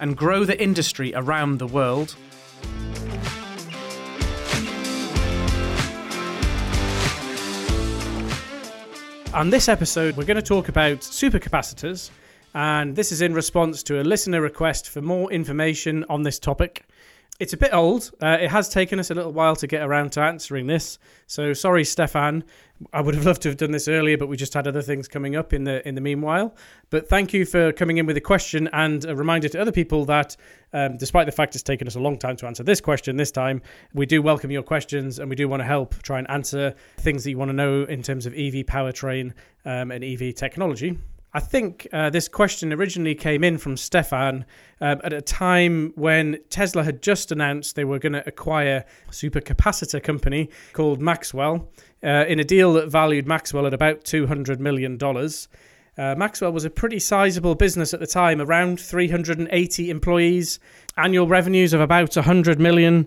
and grow the industry around the world. On this episode, we're going to talk about supercapacitors, and this is in response to a listener request for more information on this topic. It's a bit old. Uh, it has taken us a little while to get around to answering this. So sorry, Stefan. I would have loved to have done this earlier, but we just had other things coming up in the in the meanwhile. But thank you for coming in with a question and a reminder to other people that, um, despite the fact it's taken us a long time to answer this question this time, we do welcome your questions and we do want to help try and answer things that you want to know in terms of EV powertrain um, and EV technology. I think uh, this question originally came in from Stefan um, at a time when Tesla had just announced they were going to acquire a supercapacitor company called Maxwell uh, in a deal that valued Maxwell at about $200 million. Uh, Maxwell was a pretty sizable business at the time, around 380 employees, annual revenues of about $100 million.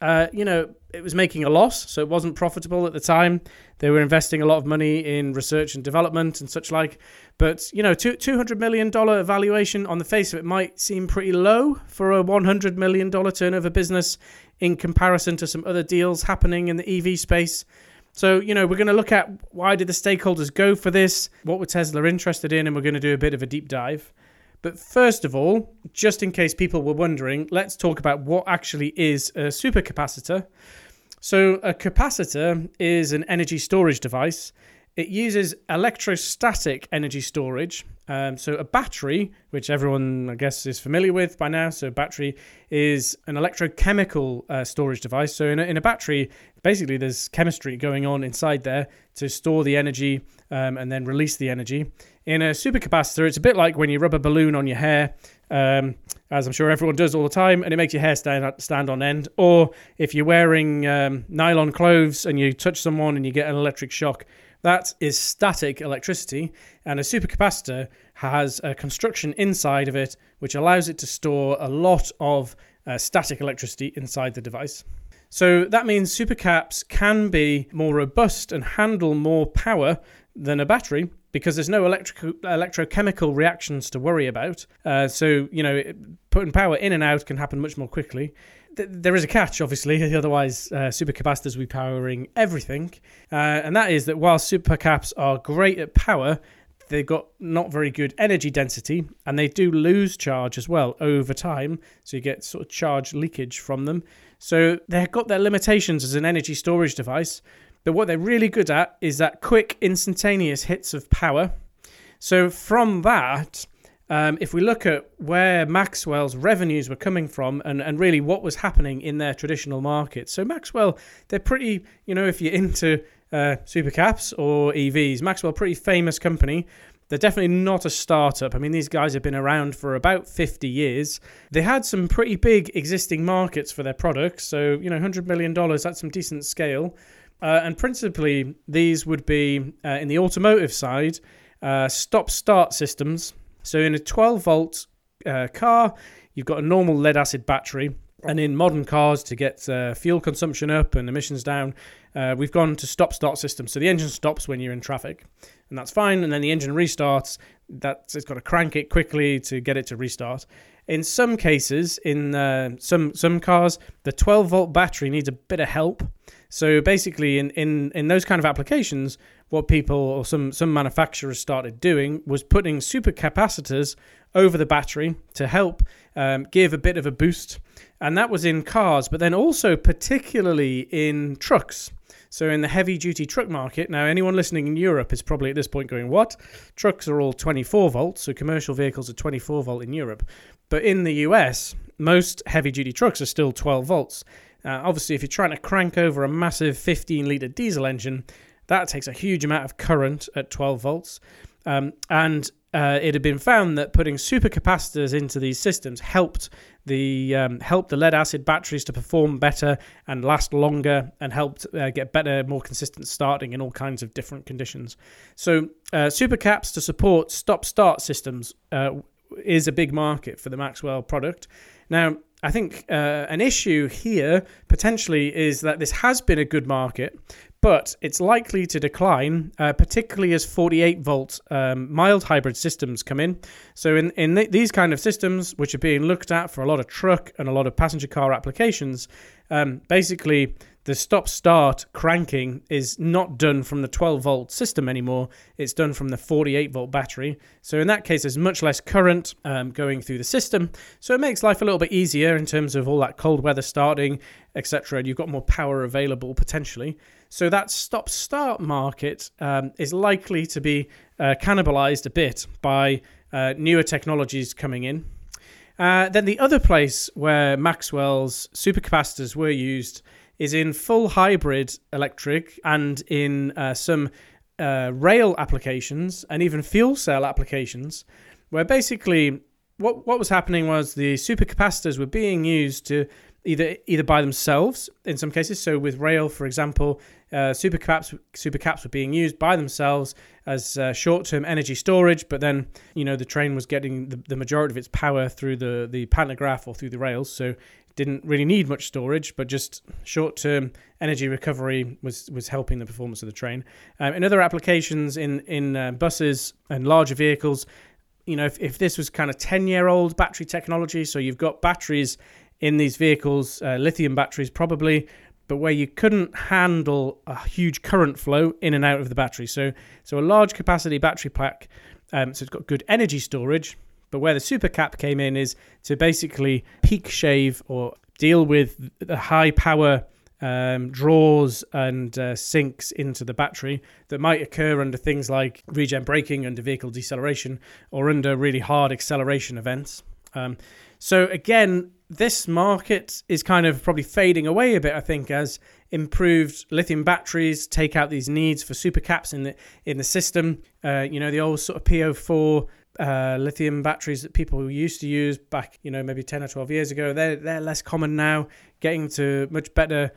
Uh, you know, it was making a loss, so it wasn't profitable at the time. They were investing a lot of money in research and development and such like. But, you know, two, $200 million valuation on the face of it might seem pretty low for a $100 million turnover business in comparison to some other deals happening in the EV space. So, you know, we're going to look at why did the stakeholders go for this? What were Tesla interested in? And we're going to do a bit of a deep dive. But first of all, just in case people were wondering, let's talk about what actually is a supercapacitor. So, a capacitor is an energy storage device. It uses electrostatic energy storage. Um, so, a battery, which everyone, I guess, is familiar with by now. So, a battery is an electrochemical uh, storage device. So, in a, in a battery, basically, there's chemistry going on inside there to store the energy um, and then release the energy. In a supercapacitor, it's a bit like when you rub a balloon on your hair um, as I'm sure everyone does all the time, and it makes your hair stand stand on end. Or if you're wearing um, nylon clothes and you touch someone and you get an electric shock, that is static electricity, and a supercapacitor has a construction inside of it which allows it to store a lot of uh, static electricity inside the device. So that means supercaps can be more robust and handle more power than a battery because there's no electrical electrochemical reactions to worry about. Uh, so you know, putting power in and out can happen much more quickly. Th- there is a catch, obviously. Otherwise, uh, supercapacitors will be powering everything, uh, and that is that while supercaps are great at power, they've got not very good energy density, and they do lose charge as well over time. So you get sort of charge leakage from them. So they've got their limitations as an energy storage device. But what they're really good at is that quick, instantaneous hits of power. So from that, um, if we look at where Maxwell's revenues were coming from and, and really what was happening in their traditional markets. So Maxwell, they're pretty, you know, if you're into uh, supercaps or EVs, Maxwell, pretty famous company. They're definitely not a startup. I mean, these guys have been around for about 50 years. They had some pretty big existing markets for their products. So, you know, $100 million, that's some decent scale. Uh, and principally, these would be uh, in the automotive side uh, stop start systems. So, in a 12 volt uh, car, you've got a normal lead acid battery. And in modern cars, to get uh, fuel consumption up and emissions down, uh, we've gone to stop start systems. So, the engine stops when you're in traffic, and that's fine. And then the engine restarts. That's it's got to crank it quickly to get it to restart. In some cases, in some some cars, the 12 volt battery needs a bit of help. So basically, in, in, in those kind of applications, what people or some, some manufacturers started doing was putting supercapacitors over the battery to help um, give a bit of a boost. And that was in cars, but then also particularly in trucks. So in the heavy duty truck market, now anyone listening in Europe is probably at this point going, "What? Trucks are all 24 volts, so commercial vehicles are 24 volt in Europe." But in the US, most heavy duty trucks are still 12 volts. Uh, obviously, if you're trying to crank over a massive 15 litre diesel engine, that takes a huge amount of current at 12 volts. Um, and uh, it had been found that putting supercapacitors into these systems helped the um, helped the lead acid batteries to perform better and last longer, and helped uh, get better, more consistent starting in all kinds of different conditions. So, uh, supercaps to support stop-start systems uh, is a big market for the Maxwell product. Now, I think uh, an issue here potentially is that this has been a good market, but it's likely to decline, uh, particularly as 48 volt um, mild hybrid systems come in. So, in, in th- these kind of systems, which are being looked at for a lot of truck and a lot of passenger car applications, um, basically the stop start cranking is not done from the 12 volt system anymore. It's done from the 48 volt battery. So, in that case, there's much less current um, going through the system. So, it makes life a little bit easier in terms of all that cold weather starting, etc. And you've got more power available potentially. So, that stop start market um, is likely to be uh, cannibalized a bit by uh, newer technologies coming in. Uh, then, the other place where Maxwell's supercapacitors were used is in full hybrid electric and in uh, some uh, rail applications and even fuel cell applications, where basically what what was happening was the supercapacitors were being used to either either by themselves in some cases. So with rail, for example, uh, supercaps supercaps were being used by themselves as uh, short-term energy storage, but then you know the train was getting the, the majority of its power through the the pantograph or through the rails, so didn't really need much storage, but just short-term energy recovery was was helping the performance of the train. Um, in other applications, in in uh, buses and larger vehicles, you know, if, if this was kind of ten-year-old battery technology, so you've got batteries in these vehicles, uh, lithium batteries probably, but where you couldn't handle a huge current flow in and out of the battery. So so a large capacity battery pack, um, so it's got good energy storage but where the super cap came in is to basically peak shave or deal with the high power um, draws and uh, sinks into the battery that might occur under things like regen braking, under vehicle deceleration, or under really hard acceleration events. Um, so again, this market is kind of probably fading away a bit. I think as improved lithium batteries take out these needs for supercaps in the in the system. Uh, you know, the old sort of PO4 uh, lithium batteries that people used to use back, you know, maybe 10 or 12 years ago. They're, they're less common now, getting to much better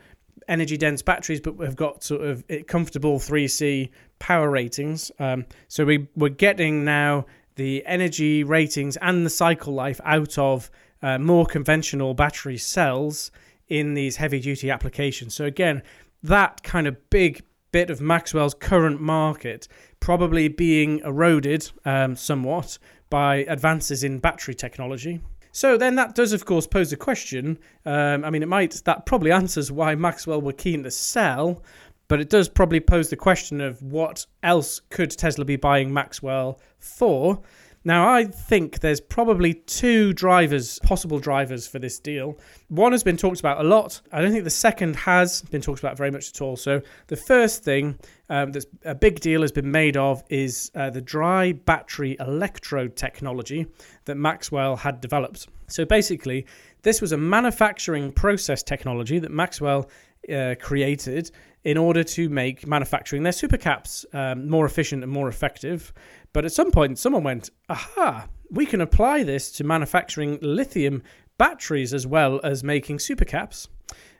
energy dense batteries, but we've got sort of comfortable 3C power ratings. Um, so we, we're getting now the energy ratings and the cycle life out of uh, more conventional battery cells in these heavy duty applications. So again, that kind of big bit of Maxwell's current market probably being eroded um, somewhat by advances in battery technology. So then that does, of course, pose a question. Um, I mean, it might that probably answers why Maxwell were keen to sell, but it does probably pose the question of what else could Tesla be buying Maxwell for? Now, I think there's probably two drivers, possible drivers for this deal. One has been talked about a lot. I don't think the second has been talked about very much at all. So, the first thing um, a big deal has been made of is uh, the dry battery electrode technology that Maxwell had developed. So, basically, this was a manufacturing process technology that Maxwell uh, created in order to make manufacturing their supercaps um, more efficient and more effective. But at some point, someone went, aha, we can apply this to manufacturing lithium batteries as well as making supercaps.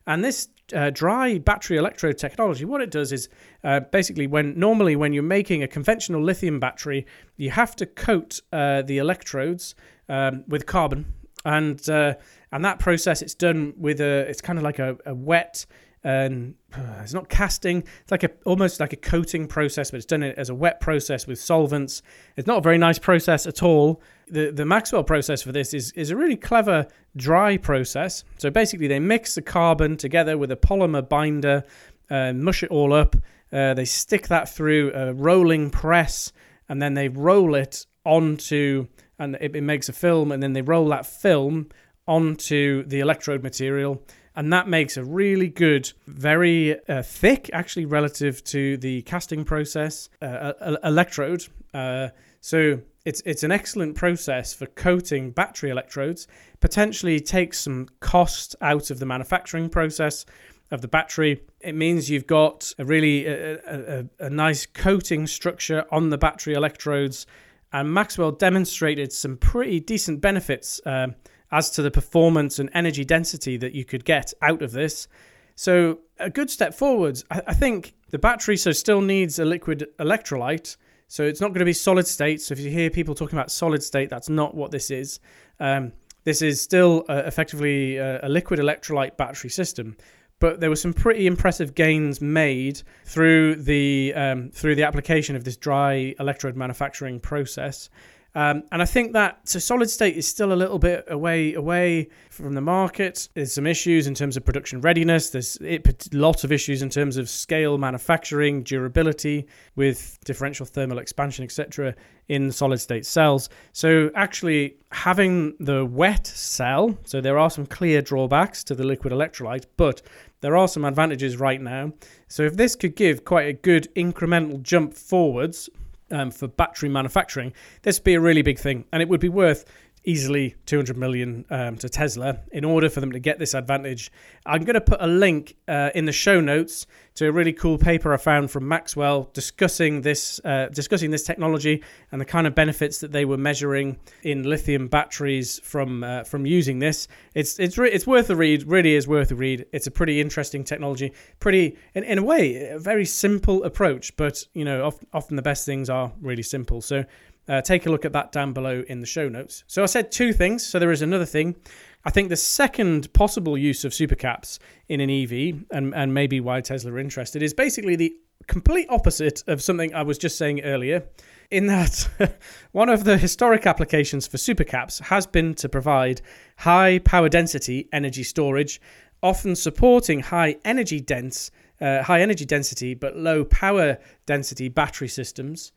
And this uh, dry battery electrode technology, what it does is uh, basically when normally when you're making a conventional lithium battery, you have to coat uh, the electrodes um, with carbon, and uh, and that process it's done with a it's kind of like a, a wet and uh, it's not casting. It's like a almost like a coating process but it's done as a wet process with solvents. It's not a very nice process at all. The the Maxwell process for this is is a really clever dry process. So basically they mix the carbon together with a polymer binder and mush it all up. Uh, they stick that through a rolling press and then they roll it onto and it, it makes a film and then they roll that film onto the electrode material and that makes a really good, very uh, thick, actually relative to the casting process uh, electrode. Uh, so it's it's an excellent process for coating battery electrodes. Potentially takes some cost out of the manufacturing process of the battery. It means you've got a really a, a, a nice coating structure on the battery electrodes and Maxwell demonstrated some pretty decent benefits um, as to the performance and energy density that you could get out of this. So, a good step forwards. I, think the battery so still needs a liquid electrolyte. So it's not going to be solid state. So if you hear people talking about solid state, that's not what this is. Um, this is still uh, effectively a, a liquid electrolyte battery system but there were some pretty impressive gains made through the um, through the application of this dry electrode manufacturing process. Um, and I think that so solid state is still a little bit away away from the market. There's some issues in terms of production readiness. There's it, lots of issues in terms of scale manufacturing, durability with differential thermal expansion, etc. in solid state cells. So actually having the wet cell, so there are some clear drawbacks to the liquid electrolyte, but there are some advantages right now. So if this could give quite a good incremental jump forwards um, for battery manufacturing, this would be a really big thing, and it would be worth easily 200 million um, to Tesla in order for them to get this advantage. I'm going to put a link uh, in the show notes to a really cool paper I found from Maxwell discussing this uh, discussing this technology and the kind of benefits that they were measuring in lithium batteries from uh, from using this. It's it's re- it's worth a read. Really is worth a read. It's a pretty interesting technology. Pretty in, in a way a very simple approach, but you know often, often the best things are really simple. So uh, take a look at that down below in the show notes. So I said two things. So there is another thing. I think the second possible use of supercaps in an EV, and, and maybe why Tesla are interested, is basically the complete opposite of something I was just saying earlier. In that, one of the historic applications for supercaps has been to provide high power density energy storage, often supporting high energy dense, uh, high energy density but low power density battery systems.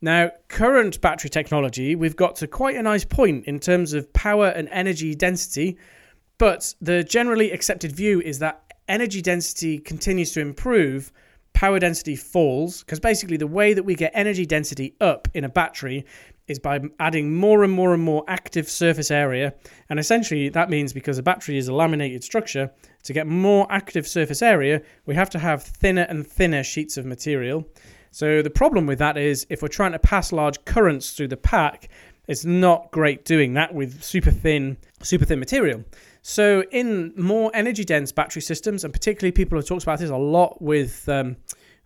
Now, current battery technology, we've got to quite a nice point in terms of power and energy density, but the generally accepted view is that energy density continues to improve, power density falls, because basically the way that we get energy density up in a battery is by adding more and more and more active surface area. And essentially, that means because a battery is a laminated structure, to get more active surface area, we have to have thinner and thinner sheets of material. So the problem with that is if we're trying to pass large currents through the pack, it's not great doing that with super thin, super thin material. So in more energy dense battery systems, and particularly people have talked about this a lot with um,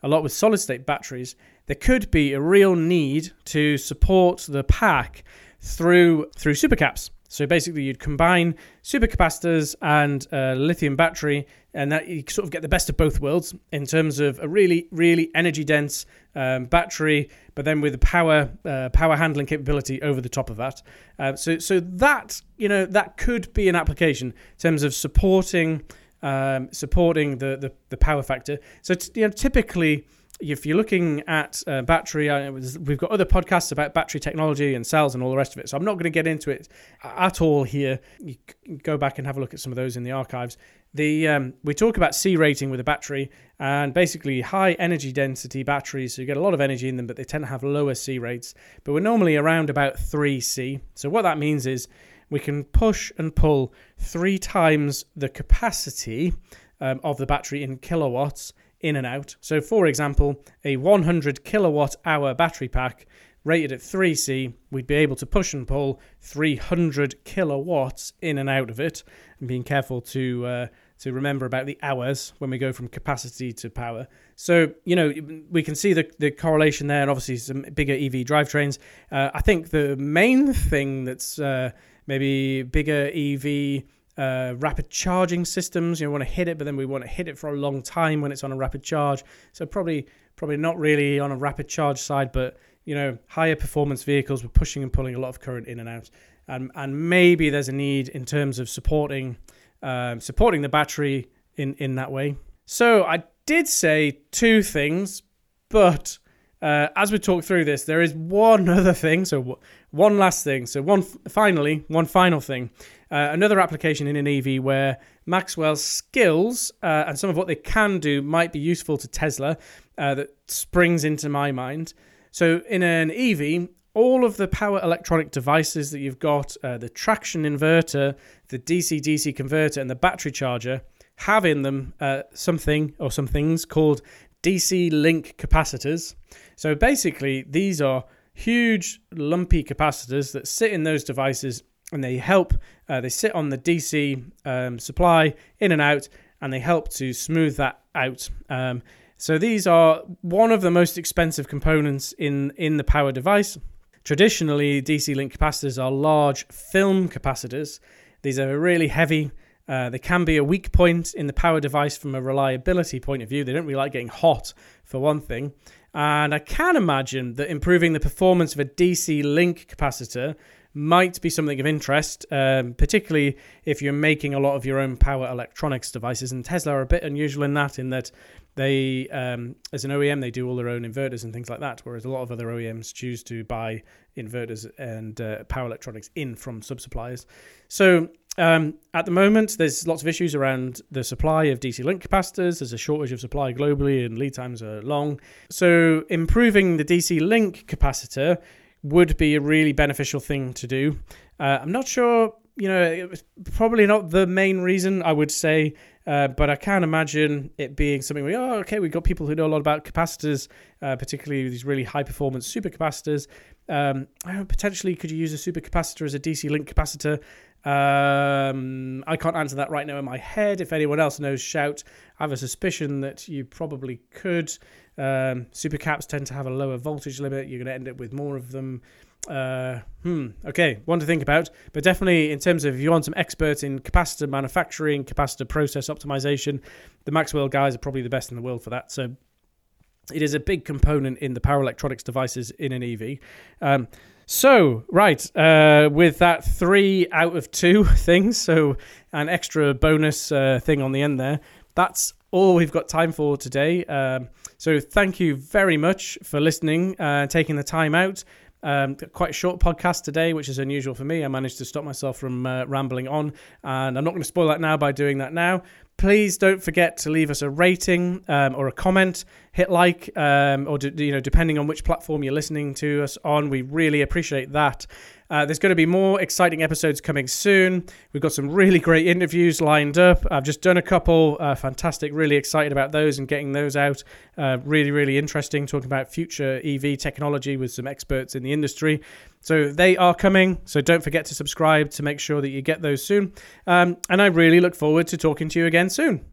a lot with solid state batteries, there could be a real need to support the pack through through supercaps. So basically, you'd combine supercapacitors and a lithium battery, and that you sort of get the best of both worlds in terms of a really, really energy dense um, battery, but then with the power uh, power handling capability over the top of that. Uh, so, so that you know that could be an application in terms of supporting um, supporting the, the the power factor. So, t- you know, typically if you're looking at uh, battery, uh, we've got other podcasts about battery technology and cells and all the rest of it. So I'm not going to get into it at all here. You go back and have a look at some of those in the archives. The um, we talk about C rating with a battery and basically high energy density batteries. So you get a lot of energy in them, but they tend to have lower C rates. But we're normally around about three C. So what that means is we can push and pull three times the capacity um, of the battery in kilowatts in and out. So, for example, a 100 kilowatt hour battery pack rated at 3C, we'd be able to push and pull 300 kilowatts in and out of it. And being careful to uh, to remember about the hours when we go from capacity to power. So, you know, we can see the, the correlation there, and obviously some bigger EV drivetrains. Uh, I think the main thing that's uh, maybe bigger EV uh, rapid charging systems. You want to hit it, but then we want to hit it for a long time when it's on a rapid charge. So probably probably not really on a rapid charge side, but you know, higher performance vehicles we're pushing and pulling a lot of current in and out, and and maybe there's a need in terms of supporting um, supporting the battery in in that way. So I did say two things, but uh, as we talk through this, there is one other thing. So one last thing. So one finally, one final thing. Uh, another application in an EV where Maxwell's skills uh, and some of what they can do might be useful to Tesla uh, that springs into my mind. So in an EV, all of the power electronic devices that you've got, uh, the traction inverter, the DC DC converter, and the battery charger have in them uh, something or some things called DC link capacitors. So basically, these are huge lumpy capacitors that sit in those devices and they help, uh, they sit on the DC um, supply in and out and they help to smooth that out. Um, so these are one of the most expensive components in, in the power device. Traditionally, DC link capacitors are large film capacitors. These are really heavy. Uh, they can be a weak point in the power device from a reliability point of view. They don't really like getting hot, for one thing. And I can imagine that improving the performance of a DC link capacitor might be something of interest, um, particularly if you're making a lot of your own power electronics devices. And Tesla are a bit unusual in that, in that they, um, as an OEM, they do all their own inverters and things like that, whereas a lot of other OEMs choose to buy inverters and uh, power electronics in from sub suppliers. So um, at the moment, there's lots of issues around the supply of DC link capacitors. There's a shortage of supply globally, and lead times are long. So improving the DC link capacitor would be a really beneficial thing to do. Uh, I'm not sure, you know, it was probably not the main reason I would say, uh, but I can imagine it being something where, oh, okay, we've got people who know a lot about capacitors, uh, particularly these really high performance supercapacitors. Um, potentially, could you use a supercapacitor as a DC link capacitor? Um, I can't answer that right now in my head. If anyone else knows, shout. I have a suspicion that you probably could. Um, supercaps tend to have a lower voltage limit. You're going to end up with more of them. Uh, hmm. Okay, one to think about. But definitely, in terms of if you want some experts in capacitor manufacturing, capacitor process optimization, the Maxwell guys are probably the best in the world for that. So it is a big component in the power electronics devices in an EV. Um, so, right, uh, with that three out of two things, so an extra bonus uh, thing on the end there, that's all we've got time for today. Um, so, thank you very much for listening, uh, taking the time out. Um, quite a short podcast today, which is unusual for me. I managed to stop myself from uh, rambling on, and I'm not going to spoil that now by doing that now please don't forget to leave us a rating um, or a comment. Hit like, um, or you know, depending on which platform you're listening to us on, we really appreciate that. Uh, there's going to be more exciting episodes coming soon. We've got some really great interviews lined up. I've just done a couple. Uh, fantastic. Really excited about those and getting those out. Uh, really, really interesting. Talking about future EV technology with some experts in the industry. So they are coming. So don't forget to subscribe to make sure that you get those soon. Um, and I really look forward to talking to you again soon.